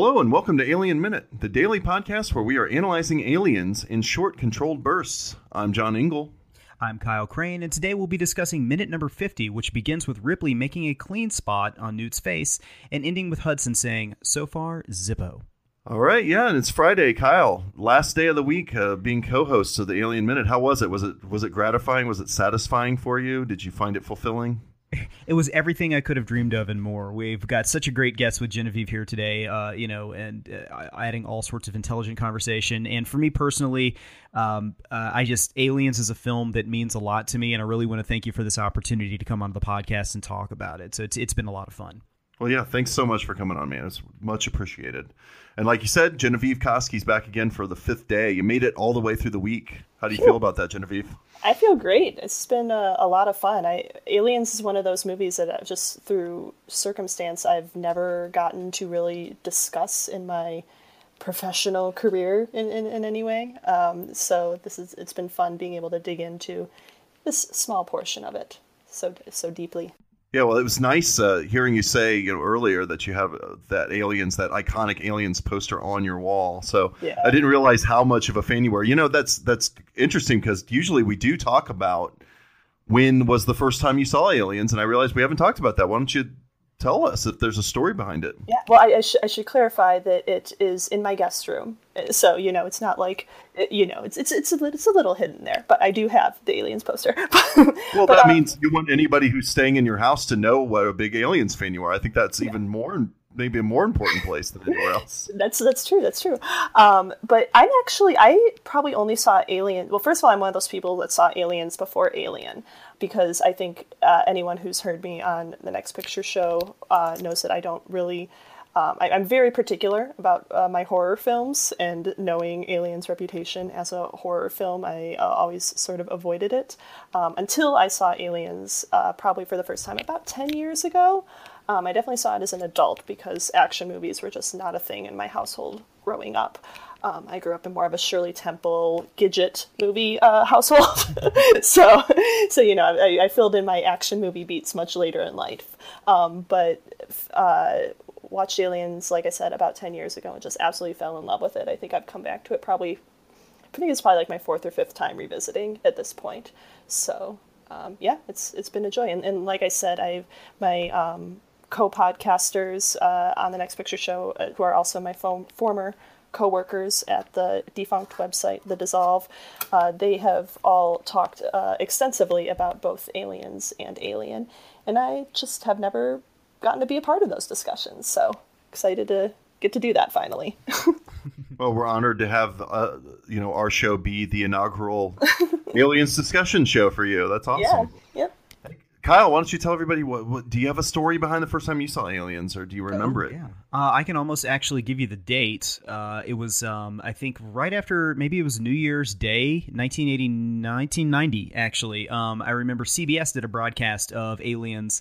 Hello, and welcome to Alien Minute, the daily podcast where we are analyzing aliens in short, controlled bursts. I'm John Ingle. I'm Kyle Crane, and today we'll be discussing minute number 50, which begins with Ripley making a clean spot on Newt's face and ending with Hudson saying, So far, Zippo. All right, yeah, and it's Friday, Kyle. Last day of the week, uh, being co-host of the Alien Minute. How was it? Was it was it gratifying? Was it satisfying for you? Did you find it fulfilling? it was everything I could have dreamed of and more. We've got such a great guest with Genevieve here today, uh, you know, and uh, adding all sorts of intelligent conversation. And for me personally, um, uh, I just Aliens is a film that means a lot to me, and I really want to thank you for this opportunity to come on the podcast and talk about it. So it's it's been a lot of fun. Well, yeah, thanks so much for coming on, man. It's much appreciated. And like you said, Genevieve Koski's back again for the fifth day. You made it all the way through the week. How do you feel about that, Genevieve? I feel great. It's been a, a, lot of fun. I Aliens is one of those movies that I've just through circumstance I've never gotten to really discuss in my professional career in, in, in any way. Um, so this is it's been fun being able to dig into this small portion of it so so deeply. Yeah, well, it was nice uh, hearing you say you know earlier that you have uh, that aliens, that iconic aliens poster on your wall. So yeah. I didn't realize how much of a fan you were. You know, that's that's interesting because usually we do talk about when was the first time you saw aliens, and I realized we haven't talked about that. Why don't you tell us if there's a story behind it. Yeah, well, I, I, sh- I, should clarify that it is in my guest room, so you know it's not like you know it's it's it's a, it's a little hidden there. But I do have the aliens poster. well, but, that um, means you want anybody who's staying in your house to know what a big aliens fan you are. I think that's yeah. even more maybe a more important place than anywhere else. that's that's true. That's true. Um, but I'm actually I probably only saw Alien. Well, first of all, I'm one of those people that saw Aliens before Alien because I think uh, anyone who's heard me on the Next Picture Show uh, knows that I don't really. Um, I, am very particular about uh, my horror films, and knowing Alien's reputation as a horror film, I uh, always sort of avoided it um, until I saw Aliens uh, probably for the first time about 10 years ago. Um, I definitely saw it as an adult because action movies were just not a thing in my household growing up. Um, I grew up in more of a Shirley Temple Gidget movie uh, household, so so you know I, I, filled in my action movie beats much later in life. Um, but uh, watched Aliens, like I said, about ten years ago, and just absolutely fell in love with it. I think I've come back to it probably. I think it's probably like my fourth or fifth time revisiting at this point. So um, yeah, it's it's been a joy. And, and like I said, I my um, co-podcasters uh, on the Next Picture Show, uh, who are also my phone, former co-workers at the defunct website the dissolve uh, they have all talked uh, extensively about both aliens and alien and i just have never gotten to be a part of those discussions so excited to get to do that finally. Well we're honored to have uh, you know our show be the inaugural aliens discussion show for you. That's awesome. Yeah Kyle, why don't you tell everybody what, what, do you have a story behind the first time you saw aliens, or do you remember oh, it? Yeah, uh, I can almost actually give you the date. Uh, it was, um, I think, right after maybe it was New Year's Day, 1980, 1990. Actually, um, I remember CBS did a broadcast of aliens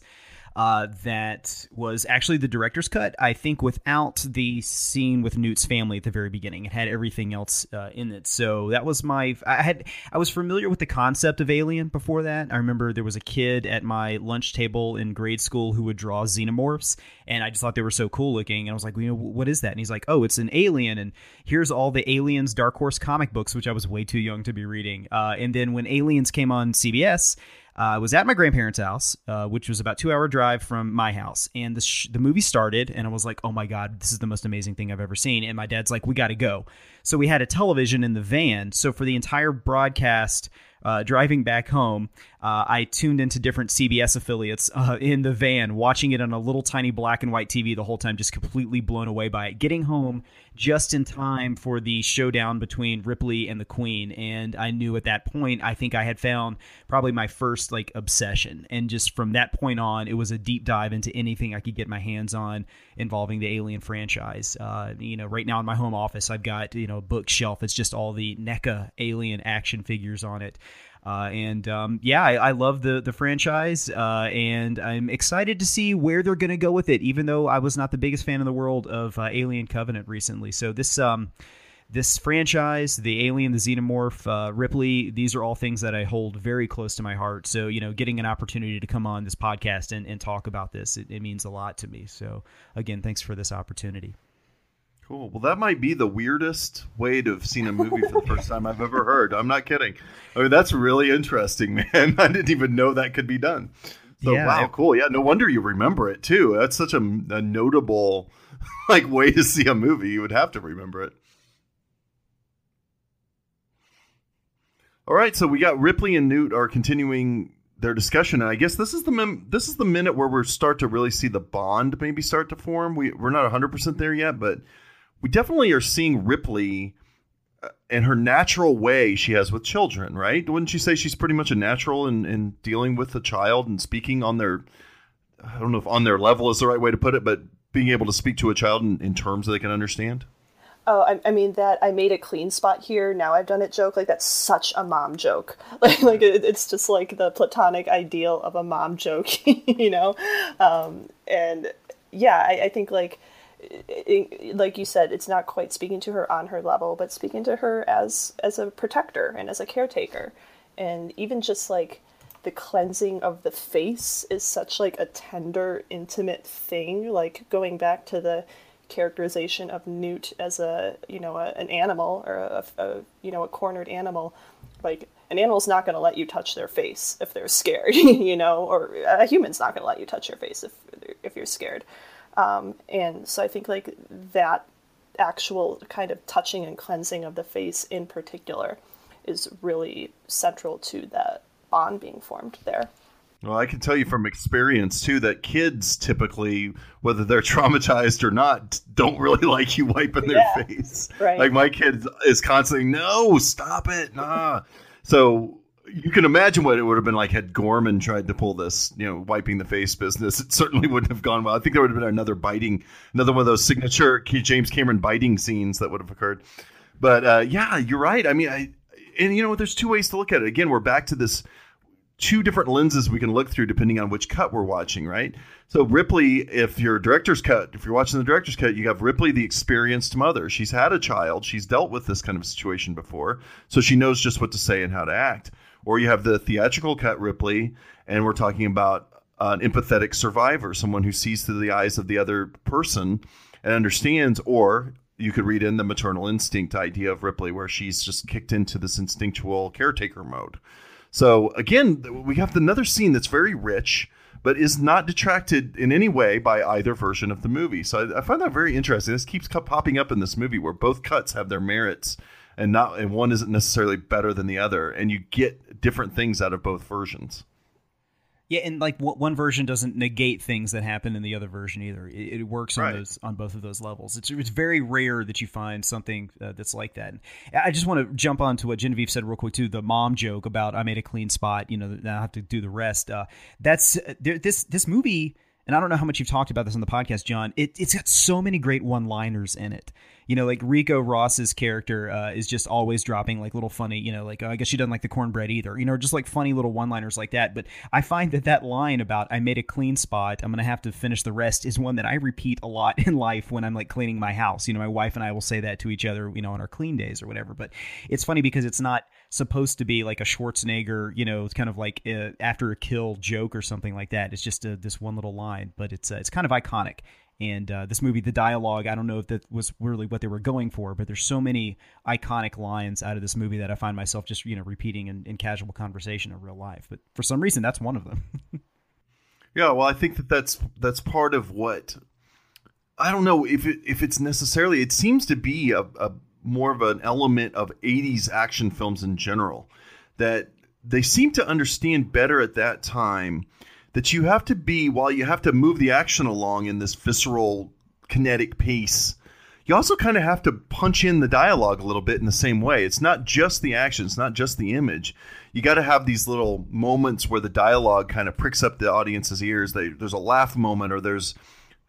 uh, that was actually the director's cut. I think without the scene with Newt's family at the very beginning, it had everything else uh, in it. So that was my. I had I was familiar with the concept of Alien before that. I remember there was a kid at my lunch table in grade school who would draw xenomorphs, and I just thought they were so cool looking. And I was like, you know, what is that? And he's like, oh, it's an alien, and here's all the Aliens Dark Horse comic books, which I was way too young to be reading. Uh, and then when Aliens came on CBS. Uh, I was at my grandparents' house, uh, which was about two hour drive from my house, and the sh- the movie started, and I was like, "Oh my god, this is the most amazing thing I've ever seen!" And my dad's like, "We got to go." So we had a television in the van. So for the entire broadcast, uh, driving back home, uh, I tuned into different CBS affiliates uh, in the van, watching it on a little tiny black and white TV the whole time, just completely blown away by it. Getting home just in time for the showdown between Ripley and the Queen, and I knew at that point I think I had found probably my first like obsession, and just from that point on, it was a deep dive into anything I could get my hands on involving the Alien franchise. Uh, you know, right now in my home office, I've got you know a bookshelf. It's just all the NECA Alien action figures on it. Uh, and um, yeah, I, I, love the the franchise, uh, and I'm excited to see where they're going to go with it. Even though I was not the biggest fan in the world of uh, Alien Covenant recently, so this um, this franchise, the Alien, the Xenomorph, uh, Ripley, these are all things that I hold very close to my heart. So you know, getting an opportunity to come on this podcast and, and talk about this, it, it means a lot to me. So again, thanks for this opportunity. Cool. Well, that might be the weirdest way to have seen a movie for the first time I've ever heard. I'm not kidding. I mean, that's really interesting, man. I didn't even know that could be done. So, yeah, wow, cool. Yeah, no wonder you remember it too. That's such a, a notable like way to see a movie. You would have to remember it. All right, so we got Ripley and Newt are continuing their discussion, and I guess this is the mem- this is the minute where we start to really see the bond maybe start to form. We we're not 100 percent there yet, but we definitely are seeing Ripley uh, in her natural way she has with children, right? Wouldn't you say she's pretty much a natural in, in dealing with a child and speaking on their, I don't know if on their level is the right way to put it, but being able to speak to a child in, in terms that they can understand? Oh, I, I, mean that I made a clean spot here. Now I've done it joke. Like that's such a mom joke. Like like it, it's just like the platonic ideal of a mom joke, you know. Um, and yeah, I, I think like like you said, it's not quite speaking to her on her level, but speaking to her as as a protector and as a caretaker, and even just like the cleansing of the face is such like a tender, intimate thing. Like going back to the characterization of Newt as a you know a, an animal or a, a you know a cornered animal, like an animal's not going to let you touch their face if they're scared, you know, or a human's not going to let you touch your face if if you're scared. Um, and so I think like that actual kind of touching and cleansing of the face in particular is really central to that bond being formed there. Well, I can tell you from experience too that kids typically, whether they're traumatized or not, don't really like you wiping their yeah, face. Right. Like my kid is constantly, no, stop it, nah. so you can imagine what it would have been like had Gorman tried to pull this, you know, wiping the face business. It certainly wouldn't have gone well. I think there would have been another biting, another one of those signature James Cameron biting scenes that would have occurred. But uh, yeah, you're right. I mean, I and you know? There's two ways to look at it. Again, we're back to this two different lenses we can look through depending on which cut we're watching, right? So Ripley, if you're director's cut, if you're watching the director's cut, you have Ripley, the experienced mother. She's had a child. She's dealt with this kind of situation before, so she knows just what to say and how to act or you have the theatrical cut Ripley, and we're talking about an empathetic survivor, someone who sees through the eyes of the other person and understands, or you could read in the maternal instinct idea of Ripley, where she's just kicked into this instinctual caretaker mode. So again, we have another scene that's very rich, but is not detracted in any way by either version of the movie. So I, I find that very interesting. This keeps popping up in this movie where both cuts have their merits and not and one isn't necessarily better than the other and you get different things out of both versions. Yeah and like one version doesn't negate things that happen in the other version either. It, it works on right. those on both of those levels. It's, it's very rare that you find something uh, that's like that. And i just want to jump on to what genevieve said real quick too the mom joke about i made a clean spot you know now i have to do the rest. Uh, that's there, this this movie and I don't know how much you've talked about this on the podcast, John. It, It, has got so many great one-liners in it you know, like Ricco Ross's character uh, is just always dropping like little funny, you know, like oh, I guess she doesn't like the cornbread either, you know, just like funny little one-liners like that. But I find that that line about I made a clean spot, I'm gonna have to finish the rest is one that I repeat a lot in life when I'm like cleaning my house. You know, my wife and I will say that to each other, you know, on our clean days or whatever. But it's funny because it's not supposed to be like a Schwarzenegger, you know, it's kind of like a, uh, after a kill joke or something like that. It's just a, this one little line, but it's uh, it's kind of iconic. And uh, this movie, the dialogue, I don't know if that was really what they were going for, but there's so many iconic lines out of this movie that I find myself just you know repeating in, in casual conversation in real life. But for some reason, that's one of them. yeah, well, I think that that's that's part of what I don't know if it, if it's necessarily. It seems to be a, a more of an element of '80s action films in general that they seem to understand better at that time that you have to be while you have to move the action along in this visceral kinetic pace you also kind of have to punch in the dialogue a little bit in the same way. It's not just the action it's not just the image. You got to have these little moments where the dialogue kind of pricks up the audience's ears. They, there's a laugh moment or there's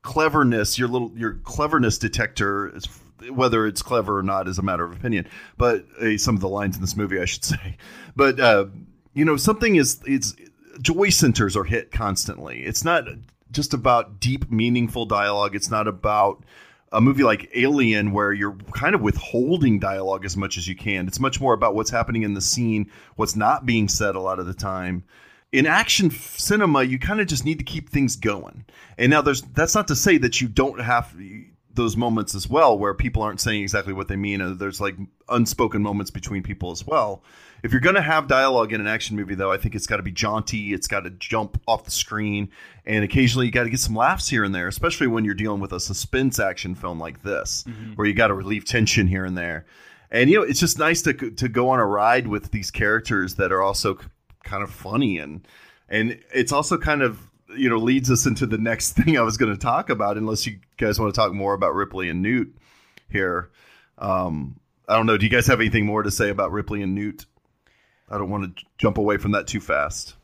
cleverness your little your cleverness detector is whether it's clever or not is a matter of opinion but uh, some of the lines in this movie i should say. But uh, you know something is it's joy centers are hit constantly it's not just about deep meaningful dialogue it's not about a movie like Alien, where you're kind of withholding dialogue as much as you can. It's much more about what's happening in the scene, what's not being said a lot of the time. In action cinema, you kind of just need to keep things going. And now there's that's not to say that you don't have those moments as well where people aren't saying exactly what they mean there's like unspoken moments between people as well if you're going to have dialogue in an action movie though i think it's got to be jaunty it's got to jump off the screen and occasionally you got to get some laughs here and there especially when you're dealing with a suspense action film like this mm-hmm. where you got to relieve tension here and there and you know it's just nice to to go on a ride with these characters that are also kind of funny and and it's also kind of you know leads us into the next thing I was going to talk about. Unless you guys want to talk more about Ripley and Newt here, um, I don't know. Do you guys have anything more to say about Ripley and Newt? I don't want to jump away from that too fast.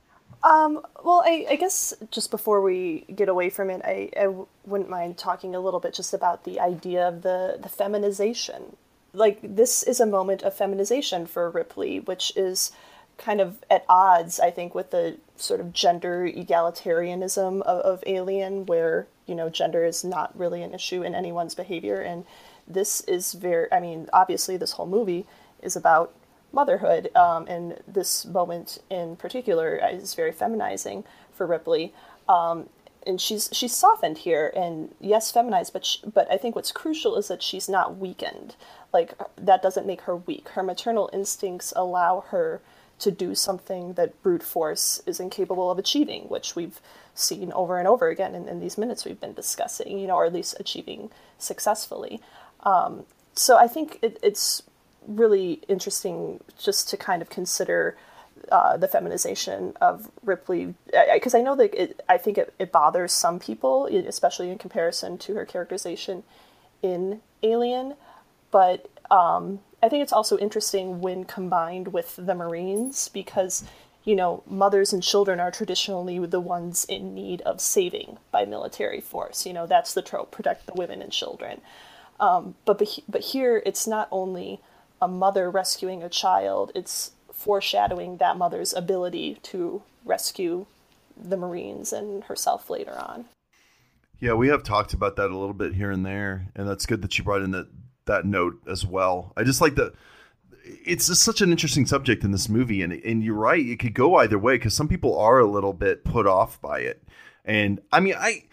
Um, well, I, I, guess just before we get away from it, I wouldn't mind talking a little bit just about the idea of the, the feminization. Like, this is a moment of feminization for Ripley, which is kind of at odds, I think, with the sort of gender egalitarianism of, of Alien, where you know gender is not really an issue in anyone's behavior, and this is very. I mean, obviously, this whole movie is about motherhood, um, and this moment in particular is very feminizing for Ripley. Um, and she's she's softened here, and yes, feminized, but she, but I think what's crucial is that she's not weakened. Like that doesn't make her weak. Her maternal instincts allow her to do something that brute force is incapable of achieving, which we've seen over and over again in, in these minutes we've been discussing, you know, or at least achieving successfully Um, so I think it, it's really interesting just to kind of consider uh, the feminization of Ripley, because I, I, know that it, I think it, it bothers some people, especially in comparison to her characterization in Alien. But um, I think it's also interesting when combined with the Marines because, you know, mothers and children are traditionally the ones in need of saving by military force. You know, that's the trope protect the women and children. Um, but, but, but here it's not only a mother rescuing a child, it's foreshadowing that mother's ability to rescue the Marines and herself later on. Yeah, we have talked about that a little bit here and there, and that's good that you brought in that that note as well. I just like the it's just such an interesting subject in this movie and and you're right it could go either way cuz some people are a little bit put off by it. And I mean I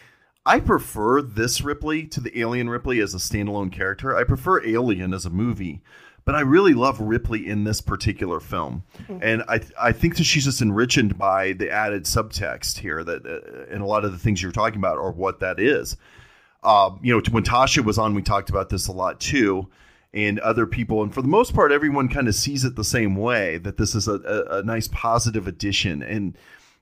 I prefer this Ripley to the Alien Ripley as a standalone character. I prefer Alien as a movie, but I really love Ripley in this particular film, mm-hmm. and I I think that she's just enriched by the added subtext here that uh, and a lot of the things you're talking about are what that is. Um, you know, when Tasha was on, we talked about this a lot too, and other people. And for the most part, everyone kind of sees it the same way that this is a, a, a nice positive addition. And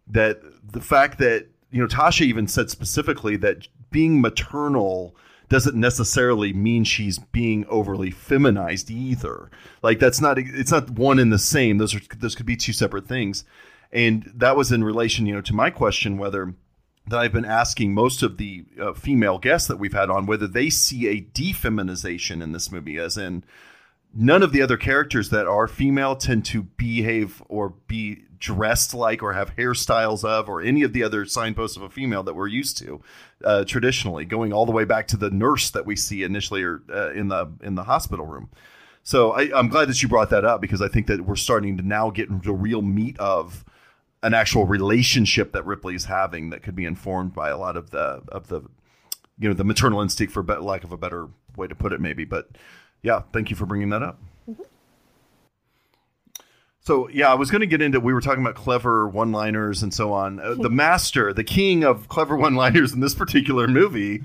that the fact that, you know, Tasha even said specifically that being maternal doesn't necessarily mean she's being overly feminized either. Like that's not it's not one and the same. Those are those could be two separate things. And that was in relation, you know, to my question whether that I've been asking most of the uh, female guests that we've had on whether they see a defeminization in this movie, as in none of the other characters that are female tend to behave or be dressed like or have hairstyles of or any of the other signposts of a female that we're used to uh, traditionally, going all the way back to the nurse that we see initially or uh, in the in the hospital room. So I, I'm glad that you brought that up because I think that we're starting to now get the real meat of an actual relationship that Ripley's having that could be informed by a lot of the of the you know the maternal instinct for lack of a better way to put it maybe but yeah thank you for bringing that up mm-hmm. so yeah i was going to get into we were talking about clever one liners and so on uh, the master the king of clever one liners in this particular movie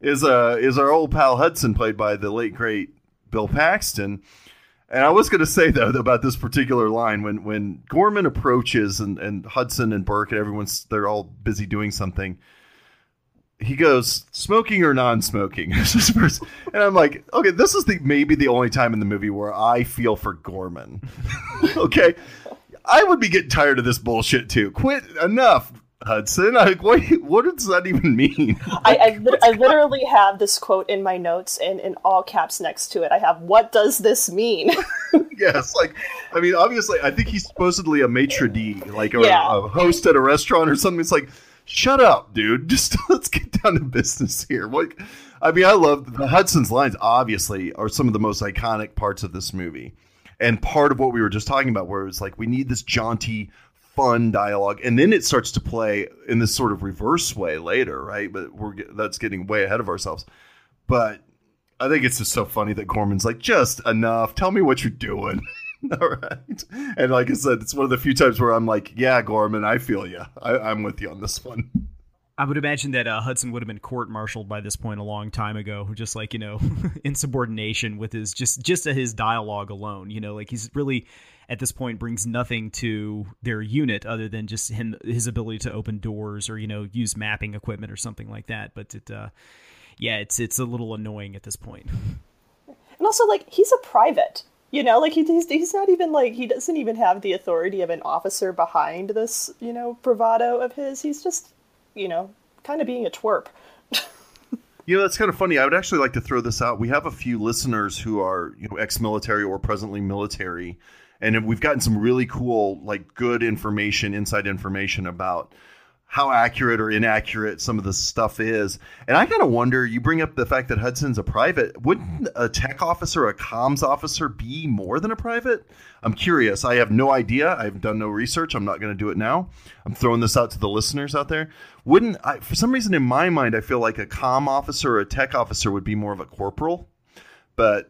is uh is our old pal hudson played by the late great bill paxton And I was going to say though about this particular line when when Gorman approaches and, and Hudson and Burke and everyone's they're all busy doing something. He goes smoking or non-smoking, and I'm like, okay, this is the maybe the only time in the movie where I feel for Gorman. okay, I would be getting tired of this bullshit too. Quit enough. Hudson. I, what, what does that even mean? I, I, li- I, literally have this quote in my notes and in all caps next to it. I have, what does this mean? yes. Like, I mean, obviously, I think he's supposedly a maitre d', like a, yeah. a host at a restaurant or something. It's like, shut up, dude. Just let's get down to business here. Like, I mean, I love the Hudson's lines, obviously, are some of the most iconic parts of this movie. And part of what we were just talking about, where it's like, we need this jaunty, fun dialogue, and then it starts to play in this sort of reverse way later, right? But we're that's getting way ahead of ourselves. But I think it's just so funny that Gorman's like, just enough. Tell me what you're doing. All right. And like I said, it's one of the few times where I'm like, yeah, Gorman, I feel you. I, am with you on this one. I would imagine that uh, Hudson would have been court-martialed by this point a long time ago, just like you know, insubordination with his just just his dialogue alone. You know, like he's really at this point brings nothing to their unit other than just him his ability to open doors or you know use mapping equipment or something like that. But it, uh, yeah, it's it's a little annoying at this point. And also, like he's a private, you know, like he, he's he's not even like he doesn't even have the authority of an officer behind this, you know, bravado of his. He's just, you know, kind of being a twerp. You know, that's kind of funny. I would actually like to throw this out. We have a few listeners who are, you know, ex-military or presently military, and we've gotten some really cool, like good information, inside information about how accurate or inaccurate some of the stuff is. And I kind of wonder, you bring up the fact that Hudson's a private. Wouldn't a tech officer, a comms officer be more than a private? I'm curious. I have no idea. I've done no research. I'm not going to do it now. I'm throwing this out to the listeners out there. Wouldn't I, for some reason in my mind, I feel like a comm officer or a tech officer would be more of a corporal. But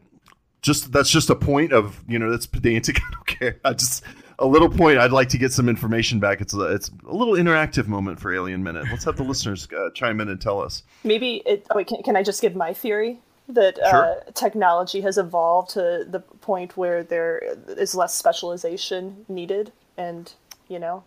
just that's just a point of you know that's pedantic. I don't care. I just a little point. I'd like to get some information back. It's a, it's a little interactive moment for Alien Minute. Let's have the listeners uh, chime in and tell us. Maybe it. Oh, wait, can, can I just give my theory? That uh, sure. uh, technology has evolved to the point where there is less specialization needed, and you know,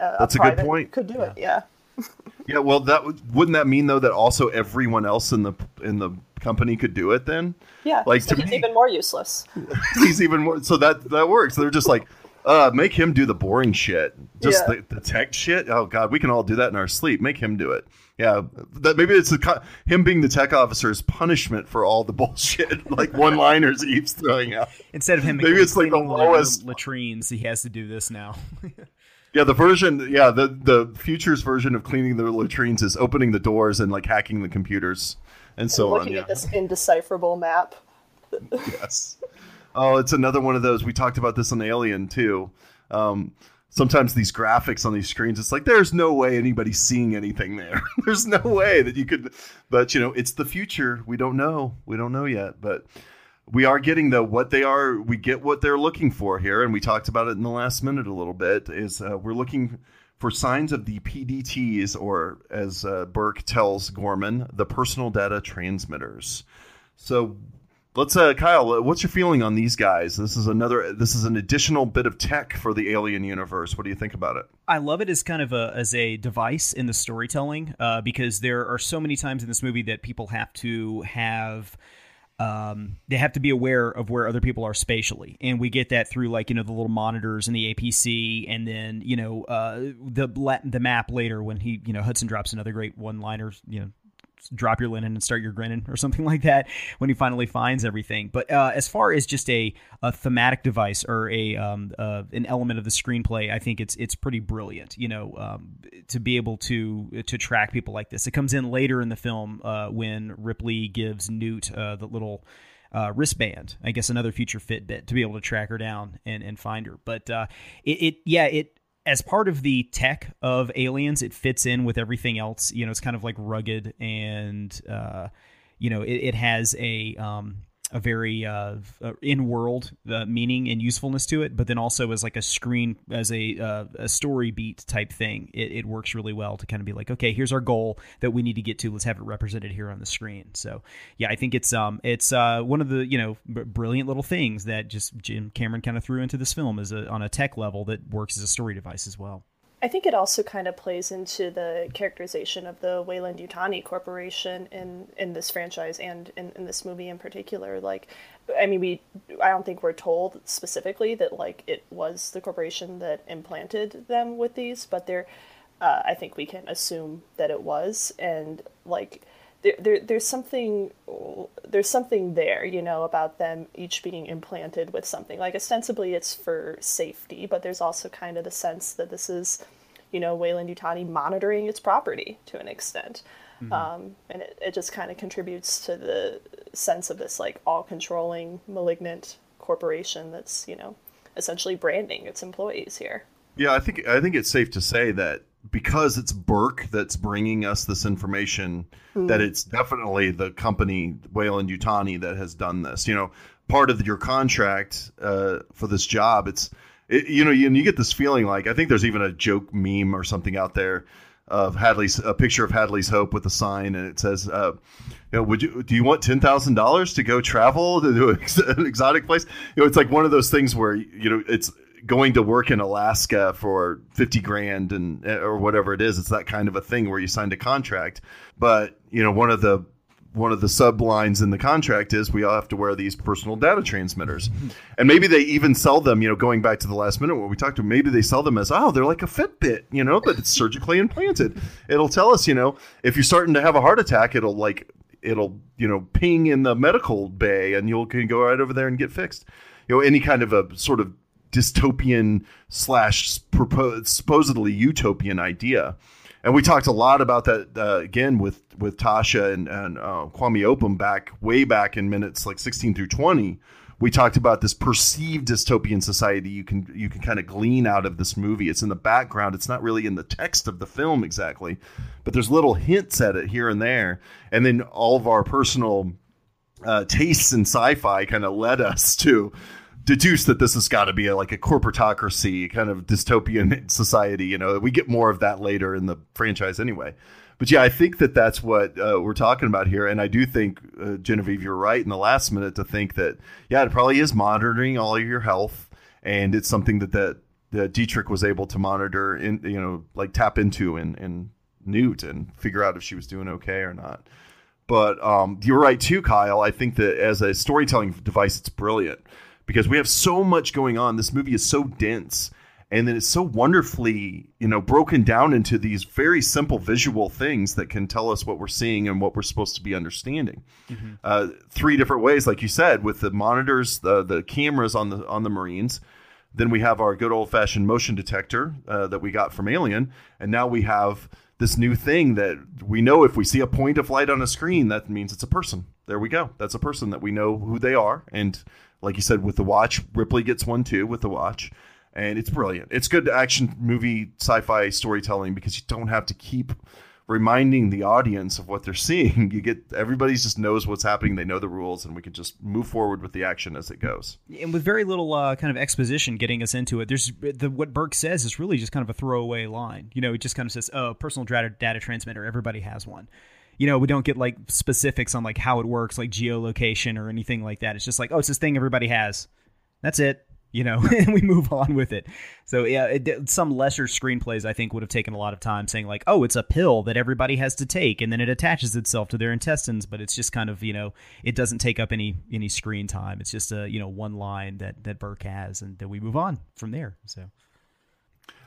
uh, that's a, a good point. Could do yeah. it, yeah. yeah, well, that wouldn't that mean though that also everyone else in the in the company could do it then? Yeah, like so to he's me, even more useless. he's even more. So that that works. They're just like, uh, make him do the boring shit, just yeah. the, the tech shit. Oh god, we can all do that in our sleep. Make him do it. Yeah, that maybe it's a, him being the tech officer's punishment for all the bullshit, like one-liners he keeps throwing out. Instead of him, maybe it's like the lowest latrines. He has to do this now. Yeah, the version, yeah, the the future's version of cleaning the latrines is opening the doors and like hacking the computers and so looking on. Looking at this indecipherable map. yes. Oh, it's another one of those. We talked about this on Alien too. Um, sometimes these graphics on these screens, it's like there's no way anybody's seeing anything there. there's no way that you could. But you know, it's the future. We don't know. We don't know yet. But we are getting though what they are we get what they're looking for here and we talked about it in the last minute a little bit is uh, we're looking for signs of the pdts or as uh, burke tells gorman the personal data transmitters so let's uh, kyle what's your feeling on these guys? This is another this is an additional bit of tech for the alien universe. What do you think about it? I love it as kind of a as a device in the storytelling uh, because there are so many times in this movie that people have to have um, they have to be aware of where other people are spatially, and we get that through like you know the little monitors and the APC, and then you know uh, the the map later when he you know Hudson drops another great one liner you know drop your linen and start your grinning or something like that when he finally finds everything. But uh, as far as just a, a thematic device or a um, uh, an element of the screenplay, I think it's it's pretty brilliant. You know, um, to be able to to track people like this. It comes in later in the film uh, when Ripley gives Newt uh, the little. Uh, wristband, I guess another future Fitbit to be able to track her down and, and find her. But uh, it, it, yeah, it as part of the tech of aliens it fits in with everything else. You know it's kind of like rugged and uh, you know it, it has a um, a very uh, in world uh, meaning and usefulness to it, but then also as like a screen as a uh, a story beat type thing. It, it works really well to kind of be like, okay, here's our goal that we need to get to. Let's have it represented here on the screen. So yeah, I think it's um it's uh, one of the you know b- brilliant little things that just Jim Cameron kind of threw into this film is a on a tech level that works as a story device as well. I think it also kind of plays into the characterization of the Weyland-Yutani Corporation in in this franchise and in, in this movie in particular. Like, I mean, we I don't think we're told specifically that like it was the corporation that implanted them with these, but they're uh, I think we can assume that it was, and like there, there there's something there's something there, you know, about them each being implanted with something. Like ostensibly it's for safety, but there's also kind of the sense that this is, you know, Weyland-Yutani monitoring its property to an extent. Mm-hmm. Um, and it, it just kind of contributes to the sense of this like all controlling malignant corporation that's, you know, essentially branding its employees here. Yeah, I think I think it's safe to say that because it's Burke that's bringing us this information, mm. that it's definitely the company Weyland-Yutani that has done this. You know, part of your contract uh, for this job, it's it, you know, you, you get this feeling like I think there's even a joke meme or something out there of Hadley's a picture of Hadley's Hope with a sign, and it says, uh, "You know, would you do you want ten thousand dollars to go travel to an exotic place?" You know, it's like one of those things where you know it's going to work in Alaska for 50 grand and eh, or whatever it is. It's that kind of a thing where you signed a contract. But, you know, one of the one of the sublines in the contract is we all have to wear these personal data transmitters. Mm-hmm. And maybe they even sell them, you know, going back to the last minute what we talked to, maybe they sell them as, oh, they're like a Fitbit, you know, but it's surgically implanted. It'll tell us, you know, if you're starting to have a heart attack, it'll like, it'll, you know, ping in the medical bay and you'll can go right over there and get fixed. You know, any kind of a sort of dystopian slash supposedly utopian idea. And we talked a lot about that uh, again with with Tasha and, and uh, Kwame Opam back way back in minutes like 16 through 20. We talked about this perceived dystopian society you can you can kind of glean out of this movie. It's in the background. It's not really in the text of the film exactly, but there's little hints at it here and there. And then all of our personal uh, tastes in sci-fi kind of led us to deduce that this has got to be a, like a corporatocracy kind of dystopian society. You know, we get more of that later in the franchise anyway. But yeah, I think that that's what uh, we're talking about here, and I do think uh, Genevieve, you're right in the last minute to think that yeah, it probably is monitoring all of your health, and it's something that that, that Dietrich was able to monitor in you know like tap into and and Newt and figure out if she was doing okay or not. But um, you're right too, Kyle. I think that as a storytelling device, it's brilliant because we have so much going on. This movie is so dense and then it's so wonderfully you know broken down into these very simple visual things that can tell us what we're seeing and what we're supposed to be understanding mm-hmm. uh, three different ways like you said with the monitors the, the cameras on the on the marines then we have our good old fashioned motion detector uh, that we got from alien and now we have this new thing that we know if we see a point of light on a screen that means it's a person there we go that's a person that we know who they are and like you said, with the watch, Ripley gets one too with the watch, and it's brilliant. It's good action movie sci-fi storytelling because you don't have to keep reminding the audience of what they're seeing. You get everybody just knows what's happening. They know the rules, and we can just move forward with the action as it goes. And with very little uh, kind of exposition getting us into it, there's the, what Burke says is really just kind of a throwaway line. You know, he just kind of says, "Oh, personal data, data transmitter. Everybody has one." You know, we don't get like specifics on like how it works, like geolocation or anything like that. It's just like, oh, it's this thing everybody has. That's it. You know, and we move on with it. So yeah, it, some lesser screenplays I think would have taken a lot of time saying like, oh, it's a pill that everybody has to take, and then it attaches itself to their intestines. But it's just kind of you know, it doesn't take up any any screen time. It's just a you know one line that that Burke has, and then we move on from there. So,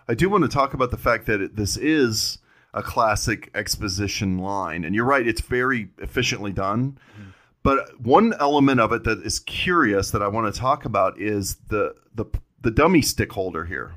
I do want to talk about the fact that this is a classic exposition line. And you're right, it's very efficiently done. Mm-hmm. But one element of it that is curious that I want to talk about is the the the dummy stick holder here.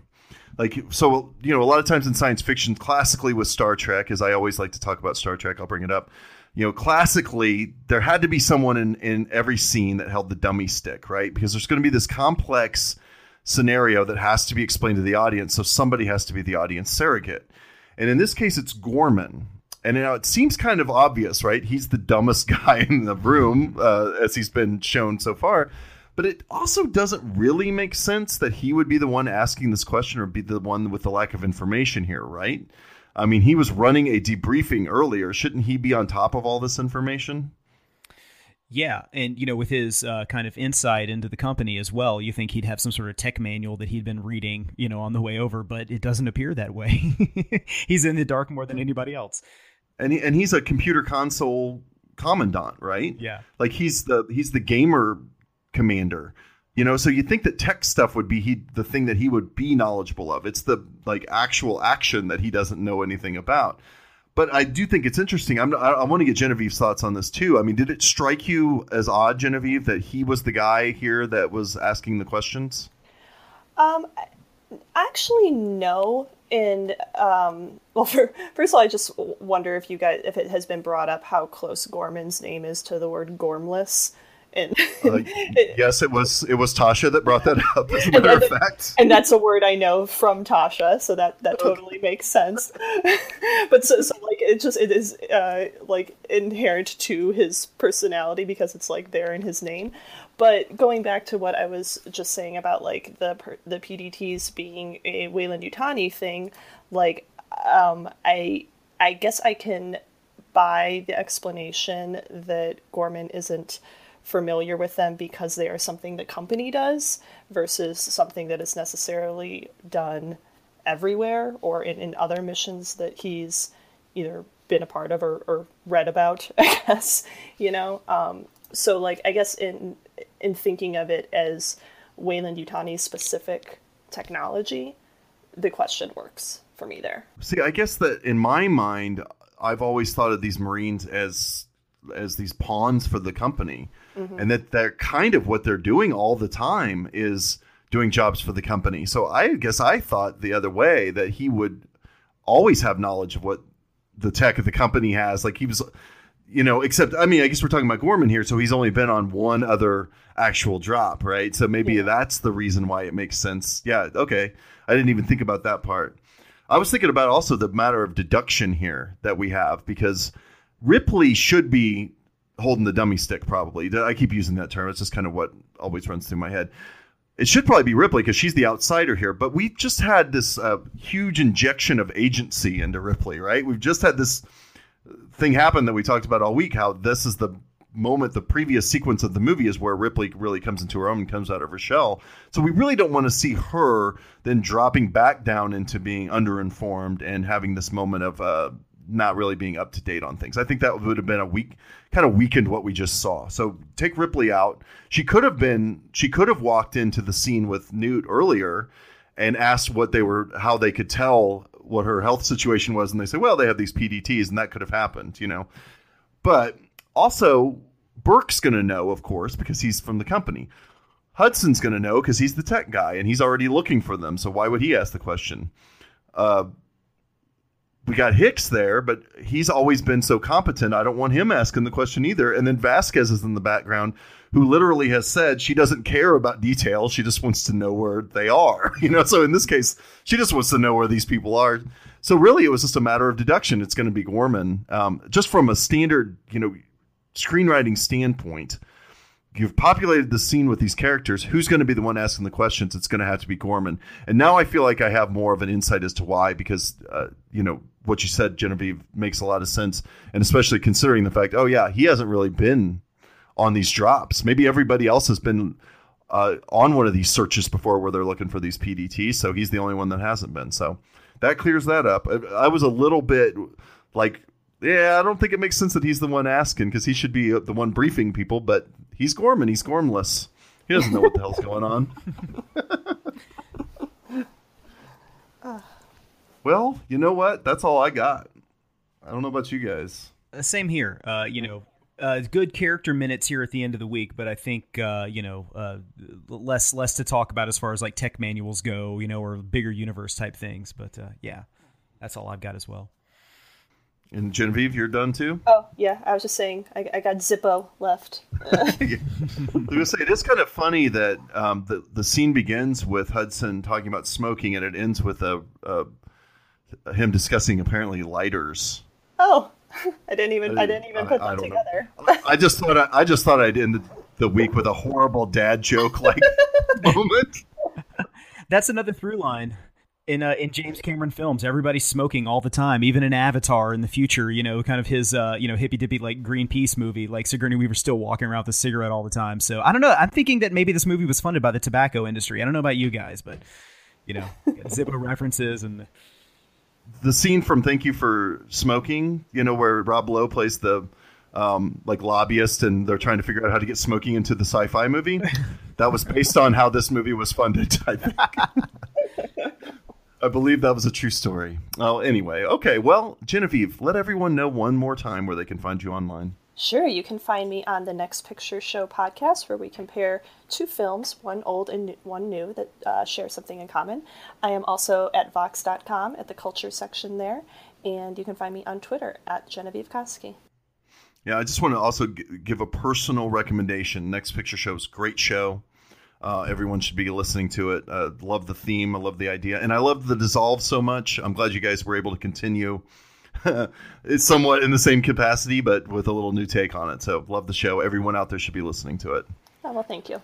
Like so, you know, a lot of times in science fiction, classically with Star Trek, as I always like to talk about Star Trek, I'll bring it up. You know, classically, there had to be someone in in every scene that held the dummy stick, right? Because there's going to be this complex scenario that has to be explained to the audience, so somebody has to be the audience surrogate. And in this case, it's Gorman. and now it seems kind of obvious, right? He's the dumbest guy in the room, uh, as he's been shown so far. But it also doesn't really make sense that he would be the one asking this question or be the one with the lack of information here, right? I mean, he was running a debriefing earlier. Shouldn't he be on top of all this information? Yeah, and you know, with his uh, kind of insight into the company as well, you think he'd have some sort of tech manual that he'd been reading, you know, on the way over, but it doesn't appear that way. he's in the dark more than anybody else. And he, and he's a computer console commandant, right? Yeah. Like he's the he's the gamer commander. You know, so you think that tech stuff would be he the thing that he would be knowledgeable of. It's the like actual action that he doesn't know anything about. But I do think it's interesting. I'm, I, I want to get Genevieve's thoughts on this too. I mean, did it strike you as odd, Genevieve, that he was the guy here that was asking the questions? Um, actually, no. And um, well, for, first of all, I just wonder if you guys, if it has been brought up how close Gorman's name is to the word gormless. And uh, yes, it was it was Tasha that brought that up. As a matter of fact, and that's a word I know from Tasha, so that that totally makes sense. but so, so like it just it is uh, like inherent to his personality because it's like there in his name. But going back to what I was just saying about like the the PDTs being a Weyland-Yutani thing, like um, I I guess I can buy the explanation that Gorman isn't familiar with them because they are something the company does versus something that is necessarily done everywhere or in, in other missions that he's either been a part of or, or read about, I guess, you know? Um, so like, I guess in, in thinking of it as Weyland-Yutani specific technology, the question works for me there. See, I guess that in my mind, I've always thought of these Marines as as these pawns for the company, mm-hmm. and that they're kind of what they're doing all the time is doing jobs for the company. So I guess I thought the other way that he would always have knowledge of what the tech of the company has. Like he was, you know, except I mean, I guess we're talking about Gorman here, so he's only been on one other actual drop, right? So maybe yeah. that's the reason why it makes sense. Yeah, okay. I didn't even think about that part. I was thinking about also the matter of deduction here that we have because Ripley should be holding the dummy stick, probably. I keep using that term. It's just kind of what always runs through my head. It should probably be Ripley because she's the outsider here. But we've just had this uh, huge injection of agency into Ripley, right? We've just had this thing happen that we talked about all week. How this is the moment, the previous sequence of the movie is where Ripley really comes into her own and comes out of her shell. So we really don't want to see her then dropping back down into being underinformed and having this moment of uh, not really being up to date on things. I think that would have been a weak kind of weakened what we just saw. So take Ripley out. She could have been she could have walked into the scene with Newt earlier and asked what they were how they could tell what her health situation was and they say, "Well, they have these PDTs and that could have happened," you know. But also Burke's going to know, of course, because he's from the company. Hudson's going to know because he's the tech guy and he's already looking for them. So why would he ask the question? Uh, we got Hicks there, but he's always been so competent. I don't want him asking the question either. And then Vasquez is in the background, who literally has said she doesn't care about details. She just wants to know where they are. You know, so in this case, she just wants to know where these people are. So really, it was just a matter of deduction. It's going to be Gorman, um, just from a standard, you know, screenwriting standpoint you've populated the scene with these characters. Who's going to be the one asking the questions? It's going to have to be Gorman. And now I feel like I have more of an insight as to why, because uh, you know what you said, Genevieve, makes a lot of sense, and especially considering the fact, oh yeah, he hasn't really been on these drops. Maybe everybody else has been uh, on one of these searches before, where they're looking for these PDTs. So he's the only one that hasn't been. So that clears that up. I, I was a little bit like yeah, I don't think it makes sense that he's the one asking because he should be the one briefing people. But he's Gorman. He's Gormless. He doesn't know what the hell's going on. well, you know what? That's all I got. I don't know about you guys. Uh, same here. Uh, you know, uh, good character minutes here at the end of the week, but I think uh, you know uh, less less to talk about as far as like tech manuals go, you know, or bigger universe type things. But uh, yeah, that's all I've got as well. And Genevieve, you're done too? Oh, yeah. I was just saying, I, I got Zippo left. I was going to say, it is kind of funny that um, the, the scene begins with Hudson talking about smoking and it ends with a, a him discussing apparently lighters. Oh, I didn't even I didn't even put I- I them don't know. together. I just thought I, I just thought I'd end the week with a horrible dad joke like moment. That's another through line in uh, in James Cameron films. Everybody's smoking all the time, even in Avatar in the future. You know, kind of his uh, you know hippy dippy like Greenpeace movie. Like Sigourney Weaver's still walking around with a cigarette all the time. So I don't know. I'm thinking that maybe this movie was funded by the tobacco industry. I don't know about you guys, but you know, got Zippo references and The scene from Thank You for Smoking, you know, where Rob Lowe plays the um, like lobbyist and they're trying to figure out how to get smoking into the sci-fi movie. That was based on how this movie was funded, I think. I believe that was a true story. Oh, anyway, okay. Well, Genevieve, let everyone know one more time where they can find you online. Sure, you can find me on the Next Picture Show podcast where we compare two films, one old and new- one new, that uh, share something in common. I am also at Vox.com at the culture section there, and you can find me on Twitter at Genevieve Koski. Yeah, I just want to also g- give a personal recommendation. Next Picture Show is great show. Uh, everyone should be listening to it. Uh, love the theme. I love the idea, and I love the dissolve so much. I'm glad you guys were able to continue. it's somewhat in the same capacity, but with a little new take on it. So love the show. Everyone out there should be listening to it. Oh, well, thank you.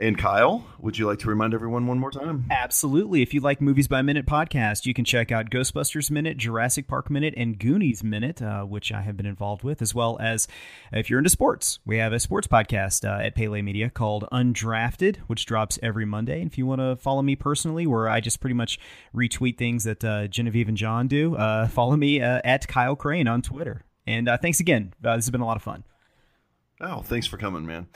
And Kyle, would you like to remind everyone one more time? Absolutely. If you like Movies by Minute podcast, you can check out Ghostbusters Minute, Jurassic Park Minute, and Goonies Minute, uh, which I have been involved with, as well as if you're into sports, we have a sports podcast uh, at Pele Media called Undrafted, which drops every Monday. And if you want to follow me personally, where I just pretty much retweet things that uh, Genevieve and John do, uh, follow me uh, at Kyle Crane on Twitter. And uh, thanks again. Uh, this has been a lot of fun. Oh, thanks for coming, man.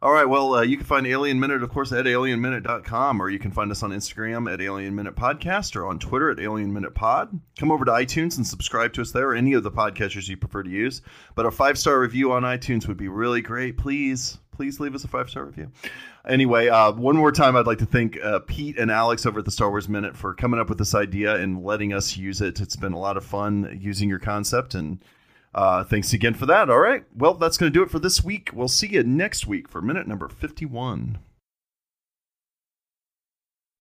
All right, well, uh, you can find Alien Minute, of course, at alienminute.com, or you can find us on Instagram at Alien Minute Podcast or on Twitter at Alien Minute Pod. Come over to iTunes and subscribe to us there, or any of the podcatchers you prefer to use. But a five star review on iTunes would be really great. Please, please leave us a five star review. Anyway, uh, one more time, I'd like to thank uh, Pete and Alex over at the Star Wars Minute for coming up with this idea and letting us use it. It's been a lot of fun using your concept and uh, thanks again for that. All right. Well, that's going to do it for this week. We'll see you next week for minute number 51.